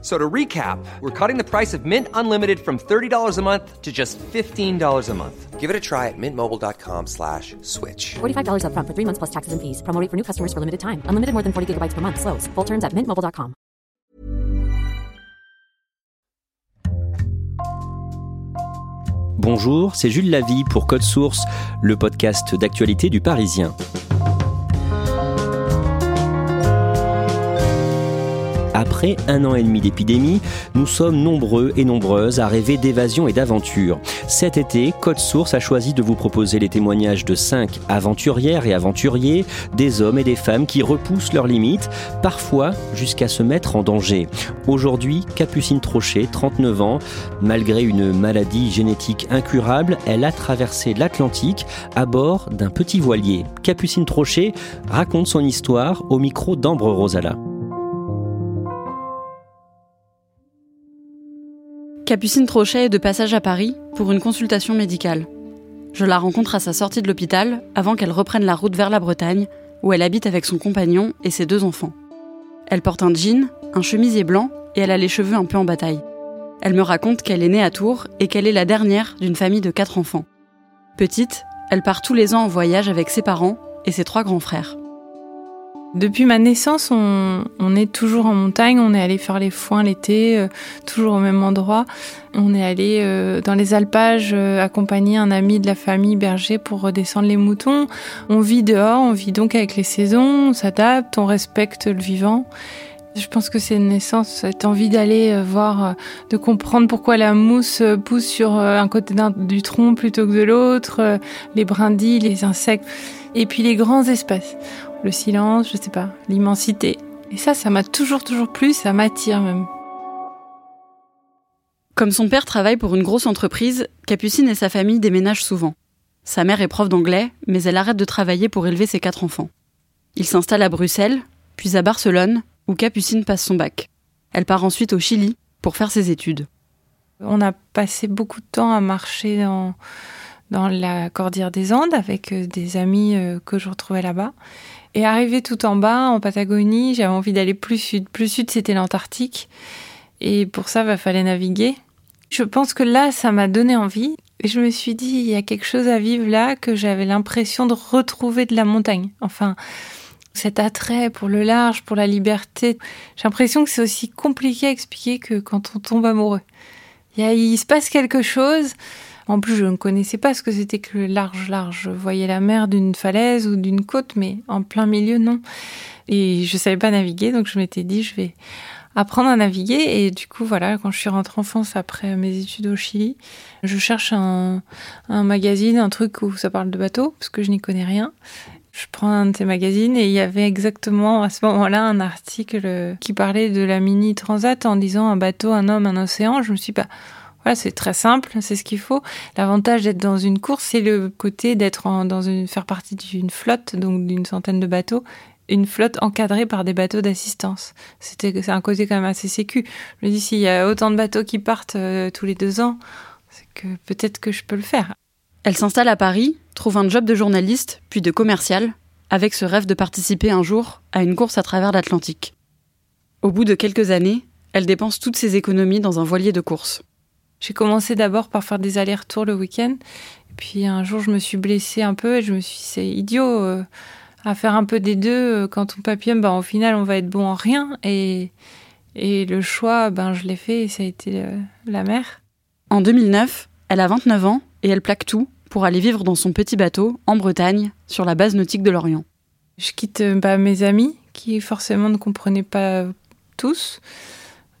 So to recap, we're cutting the price of Mint Unlimited from $30 a month to just $15 a month. Give it a try at mintmobile.com slash switch. $45 upfront for three months plus taxes and fees. Promo rate for new customers for limited time. Unlimited more than 40 gigabytes per month. Slows. Full terms at mintmobile.com. Bonjour, c'est Jules Lavie pour Code Source, le podcast d'actualité du Parisien. Après un an et demi d'épidémie, nous sommes nombreux et nombreuses à rêver d'évasion et d'aventure. Cet été, Code Source a choisi de vous proposer les témoignages de cinq aventurières et aventuriers, des hommes et des femmes qui repoussent leurs limites, parfois jusqu'à se mettre en danger. Aujourd'hui, Capucine Trochet, 39 ans, malgré une maladie génétique incurable, elle a traversé l'Atlantique à bord d'un petit voilier. Capucine Trochet raconte son histoire au micro d'Ambre Rosala. Capucine Trochet est de passage à Paris pour une consultation médicale. Je la rencontre à sa sortie de l'hôpital avant qu'elle reprenne la route vers la Bretagne, où elle habite avec son compagnon et ses deux enfants. Elle porte un jean, un chemisier blanc et elle a les cheveux un peu en bataille. Elle me raconte qu'elle est née à Tours et qu'elle est la dernière d'une famille de quatre enfants. Petite, elle part tous les ans en voyage avec ses parents et ses trois grands frères. Depuis ma naissance, on, on, est toujours en montagne. On est allé faire les foins l'été, euh, toujours au même endroit. On est allé euh, dans les alpages euh, accompagner un ami de la famille berger pour redescendre les moutons. On vit dehors, on vit donc avec les saisons, on s'adapte, on respecte le vivant. Je pense que c'est une naissance, cette envie d'aller euh, voir, euh, de comprendre pourquoi la mousse euh, pousse sur un côté du tronc plutôt que de l'autre, les brindilles, les insectes, et puis les grands espaces le silence, je sais pas, l'immensité. Et ça, ça m'a toujours, toujours plu, ça m'attire même. Comme son père travaille pour une grosse entreprise, Capucine et sa famille déménagent souvent. Sa mère est prof d'anglais, mais elle arrête de travailler pour élever ses quatre enfants. Il s'installe à Bruxelles, puis à Barcelone, où Capucine passe son bac. Elle part ensuite au Chili pour faire ses études. On a passé beaucoup de temps à marcher dans, dans la Cordillère des Andes avec des amis que je retrouvais là-bas. Et arrivé tout en bas, en Patagonie, j'avais envie d'aller plus sud. Plus sud, c'était l'Antarctique. Et pour ça, il fallait naviguer. Je pense que là, ça m'a donné envie. Et je me suis dit, il y a quelque chose à vivre là que j'avais l'impression de retrouver de la montagne. Enfin, cet attrait pour le large, pour la liberté. J'ai l'impression que c'est aussi compliqué à expliquer que quand on tombe amoureux. Il, y a, il se passe quelque chose. En plus, je ne connaissais pas ce que c'était que le large, large. Je voyais la mer d'une falaise ou d'une côte, mais en plein milieu, non. Et je savais pas naviguer, donc je m'étais dit, je vais apprendre à naviguer. Et du coup, voilà, quand je suis rentrée en France après mes études au Chili, je cherche un, magazine, un truc où ça parle de bateau, parce que je n'y connais rien. Je prends un de ces magazines et il y avait exactement à ce moment-là un article qui parlait de la mini transat en disant un bateau, un homme, un océan. Je me suis pas c'est très simple, c'est ce qu'il faut. L'avantage d'être dans une course, c'est le côté d'être dans une, faire partie d'une flotte, donc d'une centaine de bateaux, une flotte encadrée par des bateaux d'assistance. C'est un côté quand même assez sécu. Je me dis, s'il y a autant de bateaux qui partent euh, tous les deux ans, c'est que peut-être que je peux le faire. Elle s'installe à Paris, trouve un job de journaliste, puis de commercial, avec ce rêve de participer un jour à une course à travers l'Atlantique. Au bout de quelques années, elle dépense toutes ses économies dans un voilier de course. J'ai commencé d'abord par faire des allers-retours le week-end. Puis un jour, je me suis blessée un peu et je me suis dit, c'est idiot euh, à faire un peu des deux. Euh, quand on papillonne, ben, au final, on va être bon en rien. Et, et le choix, ben, je l'ai fait et ça a été euh, la mer. En 2009, elle a 29 ans et elle plaque tout pour aller vivre dans son petit bateau en Bretagne, sur la base nautique de l'Orient. Je quitte bah, mes amis qui forcément ne comprenaient pas tous.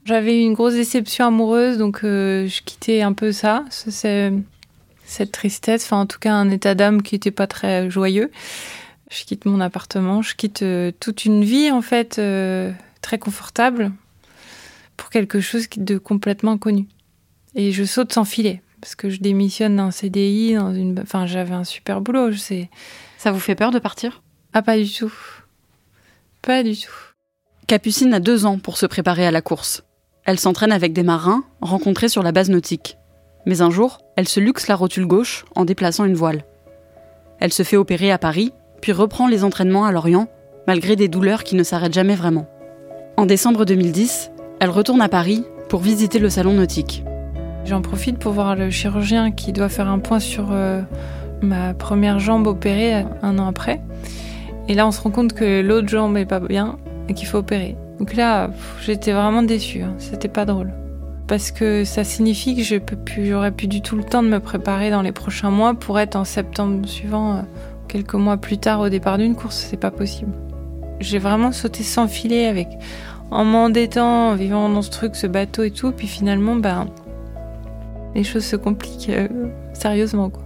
J'avais une grosse déception amoureuse, donc euh, je quittais un peu ça, c'est cette tristesse, enfin en tout cas un état d'âme qui n'était pas très joyeux. Je quitte mon appartement, je quitte euh, toute une vie en fait euh, très confortable pour quelque chose de complètement inconnu. Et je saute sans filet parce que je démissionne d'un CDI, dans une, enfin j'avais un super boulot, je sais. Ça vous fait peur de partir? Ah pas du tout, pas du tout. Capucine a deux ans pour se préparer à la course. Elle s'entraîne avec des marins rencontrés sur la base nautique. Mais un jour, elle se luxe la rotule gauche en déplaçant une voile. Elle se fait opérer à Paris, puis reprend les entraînements à Lorient, malgré des douleurs qui ne s'arrêtent jamais vraiment. En décembre 2010, elle retourne à Paris pour visiter le salon nautique. J'en profite pour voir le chirurgien qui doit faire un point sur euh, ma première jambe opérée un an après. Et là, on se rend compte que l'autre jambe est pas bien et qu'il faut opérer. Donc là, j'étais vraiment déçue. Hein. C'était pas drôle. Parce que ça signifie que j'aurais plus du tout le temps de me préparer dans les prochains mois pour être en septembre suivant, euh, quelques mois plus tard au départ d'une course. C'est pas possible. J'ai vraiment sauté sans filet avec, en m'endettant, en vivant dans ce truc, ce bateau et tout. Puis finalement, ben, les choses se compliquent euh, sérieusement, quoi.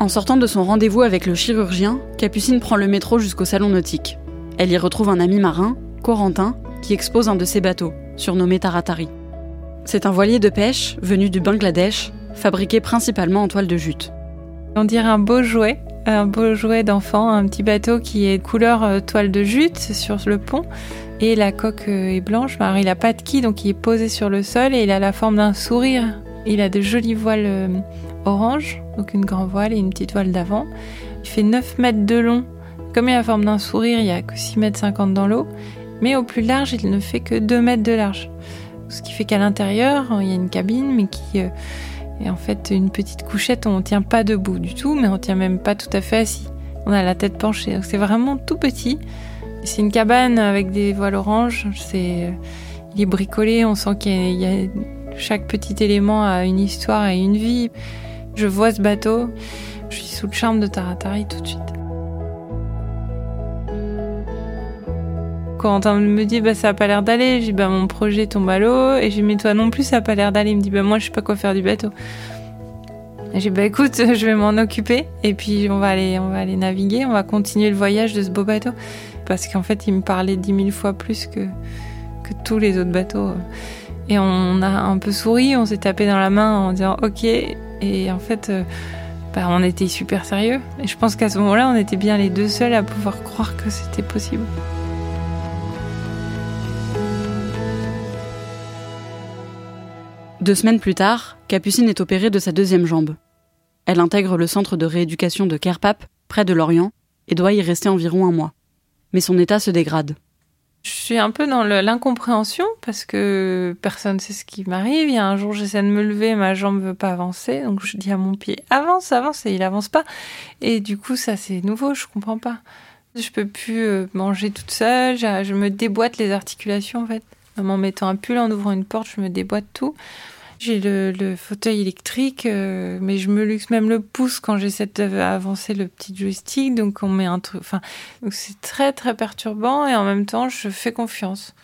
En sortant de son rendez-vous avec le chirurgien, Capucine prend le métro jusqu'au salon nautique. Elle y retrouve un ami marin, Corentin, qui expose un de ses bateaux, surnommé Taratari. C'est un voilier de pêche venu du Bangladesh, fabriqué principalement en toile de jute. On dirait un beau jouet, un beau jouet d'enfant, un petit bateau qui est couleur euh, toile de jute sur le pont et la coque euh, est blanche. Il a pas de quille, donc il est posé sur le sol et il a la forme d'un sourire. Il a de jolies voiles euh, orange, donc une grande voile et une petite voile d'avant. Il fait 9 mètres de long. Comme il a la forme d'un sourire, il n'y a que 6 mètres 50 dans l'eau. Mais au plus large, il ne fait que 2 mètres de large. Ce qui fait qu'à l'intérieur, il y a une cabine, mais qui euh, est en fait une petite couchette. On ne tient pas debout du tout, mais on ne tient même pas tout à fait assis. On a la tête penchée. Donc c'est vraiment tout petit. C'est une cabane avec des voiles oranges. C'est, euh, il est bricolé. On sent qu'il y a chaque petit élément a une histoire et une vie. Je vois ce bateau, je suis sous le charme de Taratari tout de suite. Quand on me dit bah ça a pas l'air d'aller, je dis bah mon projet tombe à l'eau et dis mais toi non plus ça a pas l'air d'aller. Il me dit bah moi je sais pas quoi faire du bateau. J'ai bah écoute je vais m'en occuper et puis on va aller on va aller naviguer, on va continuer le voyage de ce beau bateau parce qu'en fait il me parlait dix mille fois plus que que tous les autres bateaux. Et on a un peu souri, on s'est tapé dans la main en disant ok. Et en fait, euh, bah, on était super sérieux. Et je pense qu'à ce moment-là, on était bien les deux seuls à pouvoir croire que c'était possible. Deux semaines plus tard, Capucine est opérée de sa deuxième jambe. Elle intègre le centre de rééducation de Kerpap, près de Lorient, et doit y rester environ un mois. Mais son état se dégrade. Je suis un peu dans l'incompréhension parce que personne ne sait ce qui m'arrive. Il y a un jour, j'essaie de me lever, ma jambe veut pas avancer, donc je dis à mon pied avance, avance, et il avance pas. Et du coup, ça c'est nouveau, je comprends pas. Je peux plus euh, manger toute seule, je me déboîte les articulations en fait. En mettant un pull, en ouvrant une porte, je me déboîte tout. J'ai le, fauteuil électrique, euh, mais je me luxe même le pouce quand j'essaie d'avancer le petit joystick. Donc on met un truc. Enfin, c'est très très perturbant et en même temps je fais confiance.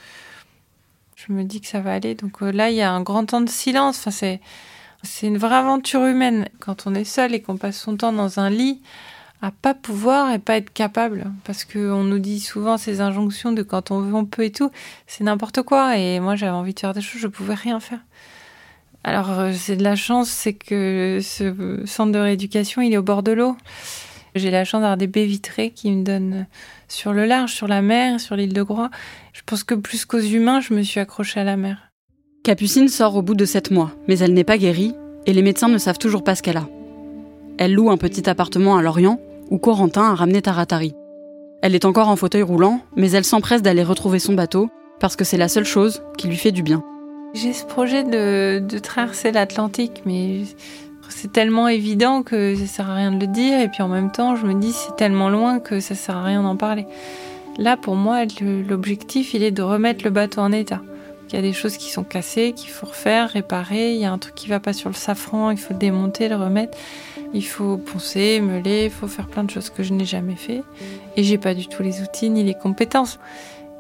Je me dis que ça va aller. Donc euh, là il y a un grand temps de silence. Enfin c'est une vraie aventure humaine quand on est seul et qu'on passe son temps dans un lit à pas pouvoir et pas être capable parce que on nous dit souvent ces injonctions de quand on veut on peut et tout c'est n'importe quoi et moi j'avais envie de faire des choses je pouvais rien faire alors, euh, c'est de la chance, c'est que ce centre de rééducation, il est au bord de l'eau. J'ai la chance d'avoir des baies vitrées qui me donnent sur le large, sur la mer, sur l'île de Groix. Je pense que plus qu'aux humains, je me suis accrochée à la mer. Capucine sort au bout de sept mois, mais elle n'est pas guérie et les médecins ne savent toujours pas ce qu'elle a. Elle loue un petit appartement à Lorient où Corentin a ramené Taratari. Elle est encore en fauteuil roulant, mais elle s'empresse d'aller retrouver son bateau parce que c'est la seule chose qui lui fait du bien. J'ai ce projet de, traverser l'Atlantique, mais c'est tellement évident que ça sert à rien de le dire. Et puis en même temps, je me dis c'est tellement loin que ça sert à rien d'en parler. Là, pour moi, l'objectif, il est de remettre le bateau en état. Il y a des choses qui sont cassées, qu'il faut refaire, réparer. Il y a un truc qui va pas sur le safran, il faut le démonter, le remettre. Il faut poncer, meuler, il faut faire plein de choses que je n'ai jamais fait. Et j'ai pas du tout les outils ni les compétences.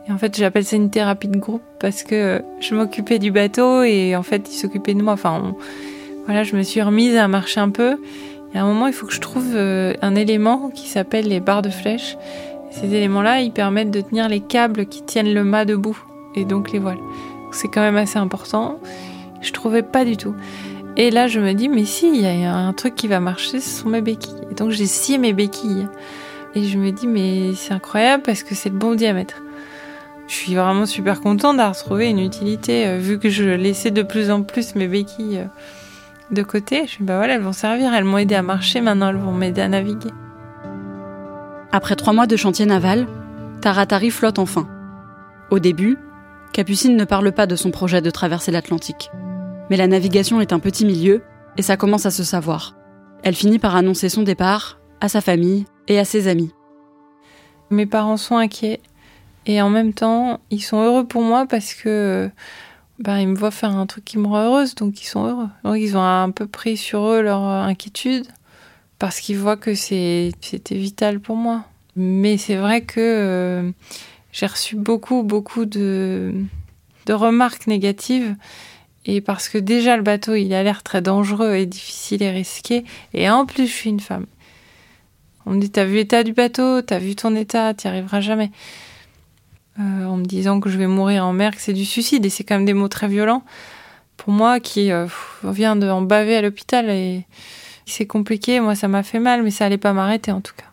Et en fait, j'appelle ça une thérapie de groupe parce que je m'occupais du bateau et en fait, il s'occupait de moi. Enfin, voilà, je me suis remise à marcher un peu. Et à un moment, il faut que je trouve euh, un élément qui s'appelle les barres de flèche. Ces éléments-là, ils permettent de tenir les câbles qui tiennent le mât debout et donc les voiles. C'est quand même assez important. Je trouvais pas du tout. Et là, je me dis, mais si, il y a un truc qui va marcher, ce sont mes béquilles. Et donc, j'ai scié mes béquilles. Et je me dis, mais c'est incroyable parce que c'est le bon diamètre. Je suis vraiment super contente d'avoir trouvé une utilité, euh, vu que je laissais de plus en plus mes béquilles euh, de côté. Je me bah voilà, elles vont servir, elles m'ont aidé à marcher, maintenant elles vont m'aider à naviguer. Après trois mois de chantier naval, Taratari flotte enfin. Au début, Capucine ne parle pas de son projet de traverser l'Atlantique. Mais la navigation est un petit milieu et ça commence à se savoir. Elle finit par annoncer son départ à sa famille et à ses amis. Mes parents sont inquiets et en même temps, ils sont heureux pour moi parce que ben, ils me voient faire un truc qui me rend heureuse, donc ils sont heureux. Donc ils ont un peu pris sur eux leur inquiétude parce qu'ils voient que c'était vital pour moi. Mais c'est vrai que euh, j'ai reçu beaucoup, beaucoup de, de remarques négatives. Et parce que déjà le bateau, il a l'air très dangereux et difficile et risqué. Et en plus, je suis une femme. On me dit, t'as vu l'état du bateau, t'as vu ton état, t'y arriveras jamais. Euh, en me disant que je vais mourir en mer, que c'est du suicide. Et c'est quand même des mots très violents. Pour moi, qui euh, vient de baver à l'hôpital, et c'est compliqué. Moi, ça m'a fait mal, mais ça allait pas m'arrêter en tout cas.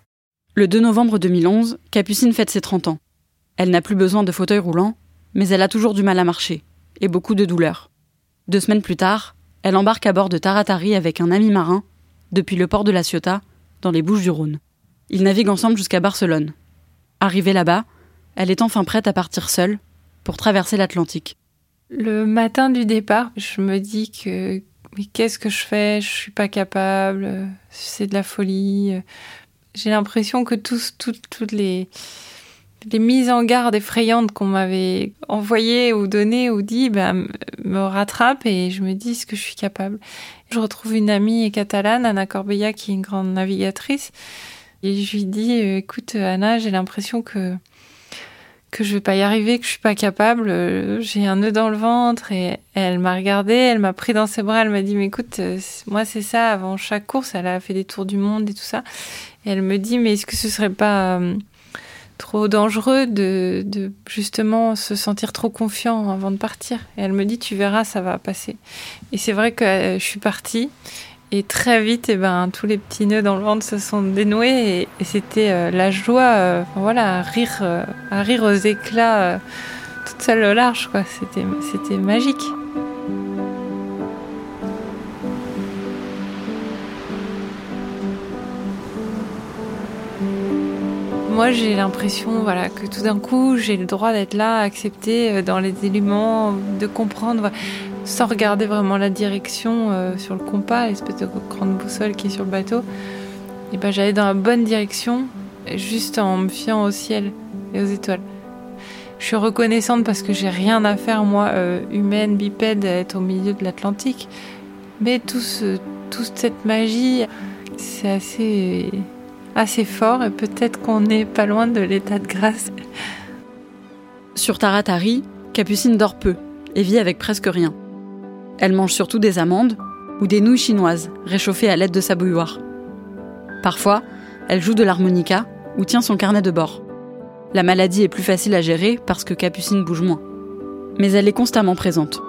Le 2 novembre 2011, Capucine fête ses 30 ans. Elle n'a plus besoin de fauteuil roulant, mais elle a toujours du mal à marcher, et beaucoup de douleurs. Deux semaines plus tard, elle embarque à bord de Taratari avec un ami marin, depuis le port de La Ciotat, dans les Bouches du Rhône. Ils naviguent ensemble jusqu'à Barcelone. Arrivée là-bas, elle est enfin prête à partir seule pour traverser l'Atlantique. Le matin du départ, je me dis que qu'est-ce que je fais? Je suis pas capable, c'est de la folie. J'ai l'impression que tous, toutes les, les mises en garde effrayantes qu'on m'avait envoyées ou données ou dit ben, me rattrapent et je me dis ce que je suis capable? Je retrouve une amie catalane, Anna Corbella, qui est une grande navigatrice. Et je lui dis, écoute Anna, j'ai l'impression que que je vais pas y arriver, que je suis pas capable, euh, j'ai un nœud dans le ventre et elle m'a regardé, elle m'a pris dans ses bras, elle m'a dit mais écoute, euh, moi c'est ça avant chaque course, elle a fait des tours du monde et tout ça. Et elle me dit mais est-ce que ce serait pas euh, trop dangereux de, justement se sentir trop confiant avant de partir Et elle me dit tu verras, ça va passer. Et c'est vrai que je suis partie et très vite, eh ben, tous les petits nœuds dans le ventre se sont dénoués et, c'était euh, la joie, euh, voilà, à rire, euh, rire aux éclats, toute seule au large, quoi. C'était magique. Moi, j'ai l'impression, voilà, que tout d'un coup, j'ai le droit d'être là, accepté dans les éléments, de comprendre sans regarder vraiment la direction euh, sur le compas, l'espèce de grande boussole qui est sur le bateau, et ben j'allais dans la bonne direction, juste en me fiant au ciel et aux étoiles. Je suis reconnaissante parce que j'ai rien à faire, moi, euh, humaine, bipède, à être au milieu de l'Atlantique. Mais tout toute cette magie, c'est assez, assez fort et peut-être qu'on n'est pas loin de l'état de grâce. Sur Taratari, Capucine dort peu et vit avec presque rien. Elle mange surtout des amandes ou des nouilles chinoises réchauffées à l'aide de sa bouilloire. Parfois, elle joue de l'harmonica ou tient son carnet de bord. La maladie est plus facile à gérer parce que Capucine bouge moins. Mais elle est constamment présente.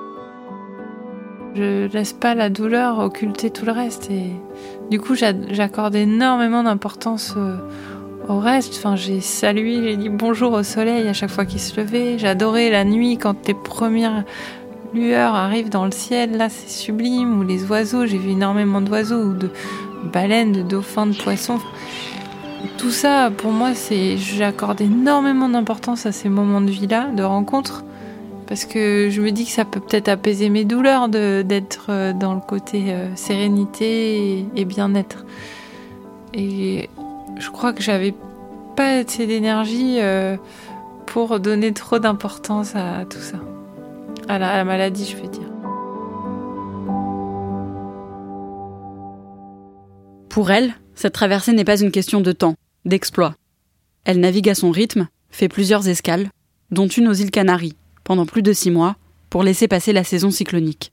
Je laisse pas la douleur occulter tout le reste et du coup j'accorde énormément d'importance au reste. Enfin, j'ai salué, j'ai dit bonjour au soleil à chaque fois qu'il se levait. J'adorais la nuit quand les premières lueur arrive dans le ciel, là c'est sublime, ou les oiseaux, j'ai vu énormément d'oiseaux, ou de baleines, de dauphins, de poissons. Tout ça, pour moi, c'est, j'accorde énormément d'importance à ces moments de vie-là, de rencontre, parce que je me dis que ça peut peut-être apaiser mes douleurs d'être euh, dans le côté euh, sérénité et, bien-être. Et je crois que j'avais pas assez d'énergie euh, pour donner trop d'importance à tout ça à la, maladie, je veux dire. Pour elle, cette traversée n'est pas une question de temps, d'exploit. Elle navigue à son rythme, fait plusieurs escales, dont une aux îles Canaries, pendant plus de six mois, pour laisser passer la saison cyclonique.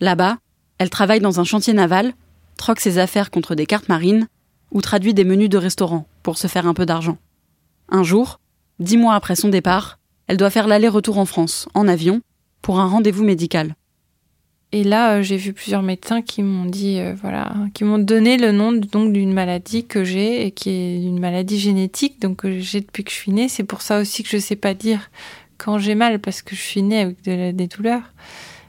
Là-bas, elle travaille dans un chantier naval, troque ses affaires contre des cartes marines, ou traduit des menus de restaurant pour se faire un peu d'argent. Un jour, dix mois après son départ, elle doit faire l'aller-retour en France, en avion, pour un rendez-vous médical. Et là, euh, j'ai vu plusieurs médecins qui m'ont dit, euh, voilà, qui m'ont donné le nom donc d'une maladie que j'ai et qui est une maladie génétique, donc que j'ai depuis que je suis née. C'est pour ça aussi que je sais pas dire quand j'ai mal parce que je suis née avec des douleurs.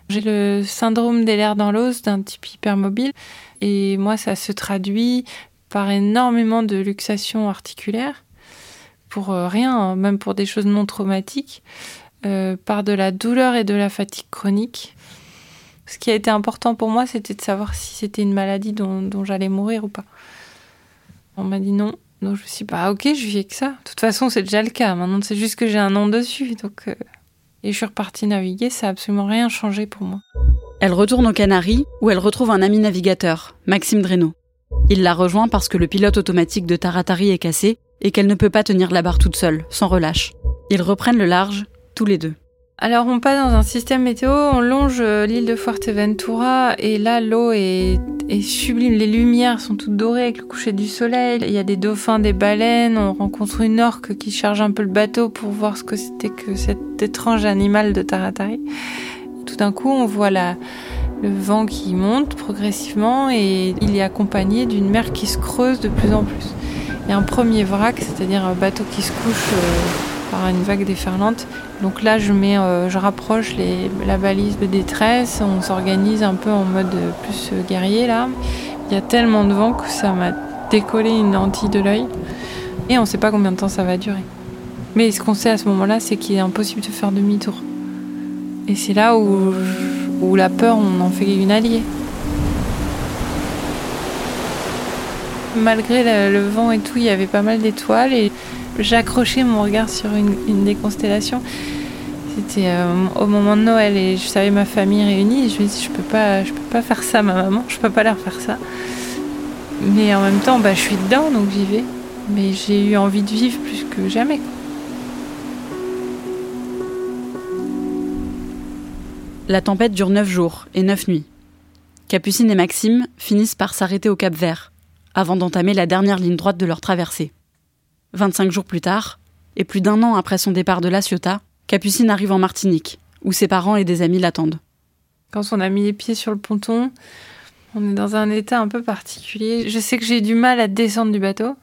J'ai le syndrome des lèvres dans l'os d'un type hypermobile et moi ça se traduit par énormément de luxation articulaire pour euh, rien, hein, même pour des choses non traumatiques, euh, par de la douleur et de la fatigue chronique. Ce qui a été important pour moi, c'était de savoir si c'était une maladie dont, j'allais mourir ou pas. On m'a dit non. Donc je me suis dit, bah ok, je vis avec ça. De toute façon, c'est déjà le cas. Maintenant, c'est juste que j'ai un nom dessus. Donc, euh, Et je suis repartie naviguer, ça n'a absolument rien changé pour moi. Elle retourne aux Canaries, où elle retrouve un ami navigateur, Maxime Dreno. Il la rejoint parce que le pilote automatique de Taratari est cassé et qu'elle ne peut pas tenir la barre toute seule, sans relâche. Ils reprennent le large, tous les deux. Alors on passe dans un système météo, on longe euh, l'île de Fuerteventura et là l'eau est, sublime, les lumières sont toutes dorées avec le coucher du soleil, il y a des dauphins, des baleines, on rencontre une orque qui charge un peu le bateau pour voir ce que c'était que cet étrange animal de Taratari. Tout d'un coup on voit le vent qui monte progressivement et il est accompagné d'une mer qui se creuse de plus en plus. Il y a un premier vrac, c'est-à-dire un bateau qui se couche euh, par une vague déferlante. Donc là, je, mets, euh, je rapproche la balise de détresse, on s'organise un peu en mode plus guerrier là. Il y a tellement de vent que ça m'a décollé une lentille de l'œil et on ne sait pas combien de temps ça va durer. Mais ce qu'on sait à ce moment-là, c'est qu'il est impossible de faire demi-tour. Et c'est là où, où la peur, on en fait une alliée. Malgré le, vent et tout, il y avait pas mal d'étoiles et j'accrochais mon regard sur une, des constellations. C'était euh, au moment de Noël et je savais ma famille réunie. je me dis, je peux pas, peux pas faire ça, ma maman. Je peux pas leur faire ça. Mais en même temps, bah, je suis dedans, donc j'y vais. Mais j'ai eu envie de vivre plus que jamais. La tempête dure neuf jours et neuf nuits. Capucine et Maxime finissent par s'arrêter au Cap Vert, avant d'entamer la dernière ligne droite de leur traversée. 25 jours plus tard, et plus d'un an après son départ de La Ciotat, Capucine arrive en Martinique, où ses parents et des amis l'attendent. Quand on a mis les pieds sur le ponton, on est dans un état un peu particulier. Je sais que j'ai du mal à descendre du bateau.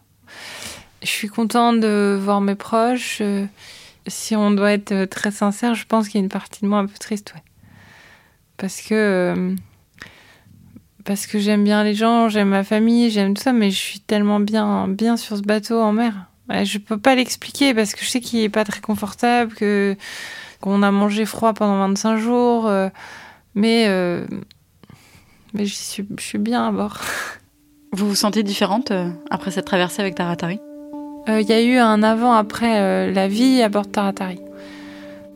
Je suis contente de voir mes proches. Si on doit être très sincère, je pense qu'il y a une partie de moi un peu triste, ouais. Parce que euh, parce que j'aime bien les gens, j'aime ma famille, j'aime tout ça, mais je suis tellement bien, bien sur ce bateau en mer. Je peux pas l'expliquer parce que je sais qu'il est pas très confortable, que qu'on a mangé froid pendant 25 jours, euh, mais euh, mais je suis, je suis bien à bord. Vous vous sentez différente euh, après cette traversée avec Taratari? Il y a eu un avant-après la vie à bord de Taratari.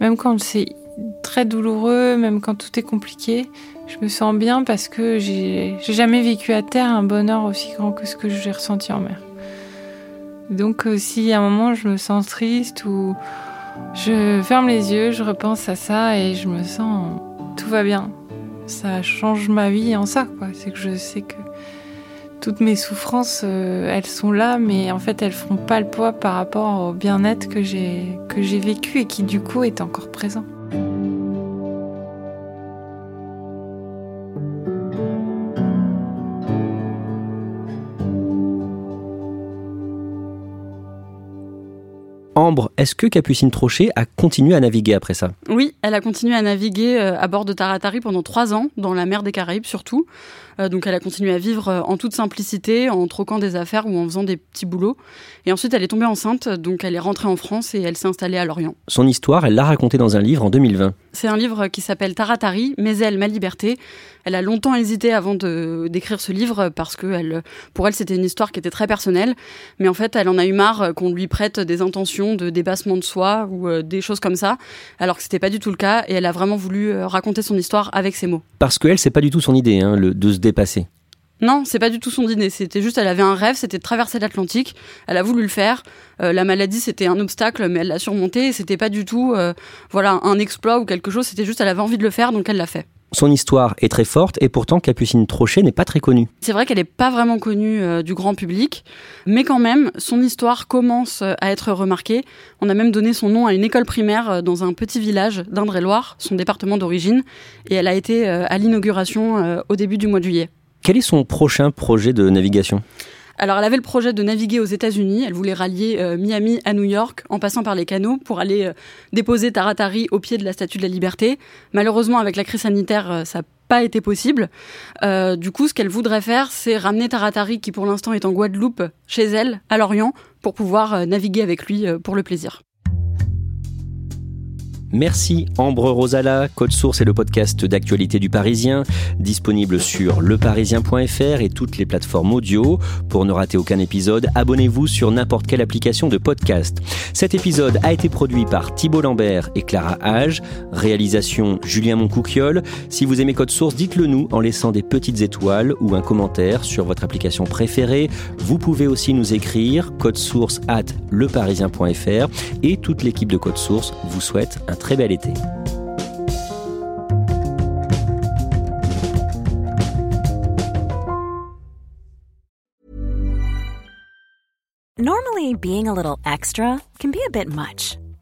Même quand c'est très douloureux, même quand tout est compliqué, je me sens bien parce que j'ai jamais vécu à terre un bonheur aussi grand que ce que j'ai ressenti en mer. Donc euh, si à un moment je me sens triste ou je ferme les yeux, je repense à ça et je me sens tout va bien. Ça change ma vie en ça. C'est que je sais que toutes mes souffrances, euh, elles sont là, mais en fait, elles font pas le poids par rapport au bien-être que j'ai que j'ai vécu et qui du coup est encore présent. Ambre, est-ce que Capucine Trochet a continué à naviguer après ça? Oui, elle a continué à naviguer euh, à bord de Taratari pendant trois ans, dans la mer des Caraïbes surtout. Euh, donc elle a continué à vivre euh, en toute simplicité, en troquant des affaires ou en faisant des petits boulots. Et ensuite, elle est tombée enceinte, donc elle est rentrée en France et elle s'est installée à Lorient. Son histoire, elle l'a racontée dans un livre en 2020. C'est un livre qui s'appelle Taratari, Mes ailes, ma liberté. Elle a longtemps hésité avant d'écrire ce livre parce que elle, pour elle, c'était une histoire qui était très personnelle. Mais en fait, elle en a eu marre qu'on lui prête des intentions de débassement de soi ou euh, des choses comme ça, alors que c'était pas du tout le cas. Et elle a vraiment voulu raconter son histoire avec ses mots. Parce qu'elle, c'est pas du tout son idée, hein, le, de se dépasser. Non, c'est pas du tout son dîner. C'était juste, elle avait un rêve, c'était de traverser l'Atlantique. Elle a voulu le faire. Euh, la maladie, c'était un obstacle, mais elle l'a surmonté. C'était pas du tout, euh, voilà, un exploit ou quelque chose. C'était juste, elle avait envie de le faire, donc elle l'a fait. Son histoire est très forte et pourtant Capucine Trochet n'est pas très connue. C'est vrai qu'elle n'est pas vraiment connue euh, du grand public, mais quand même, son histoire commence à être remarquée. On a même donné son nom à une école primaire dans un petit village d'Indre-et-Loire, son département d'origine, et elle a été à l'inauguration au début du mois de juillet. Quel est son prochain projet de navigation? Alors elle avait le projet de naviguer aux États-Unis, elle voulait rallier euh, Miami à New York en passant par les canaux pour aller euh, déposer Taratari au pied de la Statue de la Liberté. Malheureusement avec la crise sanitaire, euh, ça n'a pas été possible. Du coup, ce qu'elle voudrait faire, c'est ramener Taratari qui pour l'instant est en Guadeloupe chez elle, à Lorient, pour pouvoir naviguer avec lui pour le plaisir. Merci Ambre Rosala. Code Source est le podcast d'actualité du Parisien, disponible sur leparisien.fr et toutes les plateformes audio. Pour ne rater aucun épisode, abonnez-vous sur n'importe quelle application de podcast. Cet épisode a été produit par Thibault Lambert et Clara Hage. Réalisation Julien Moncouquiole. Si vous aimez Code Source, dites-le nous en laissant des petites étoiles ou un commentaire sur votre application préférée. Vous pouvez aussi nous écrire code source at leparisien.fr et toute l'équipe de Code Source vous souhaite un très bel été. Normally, being a little extra can be a bit much,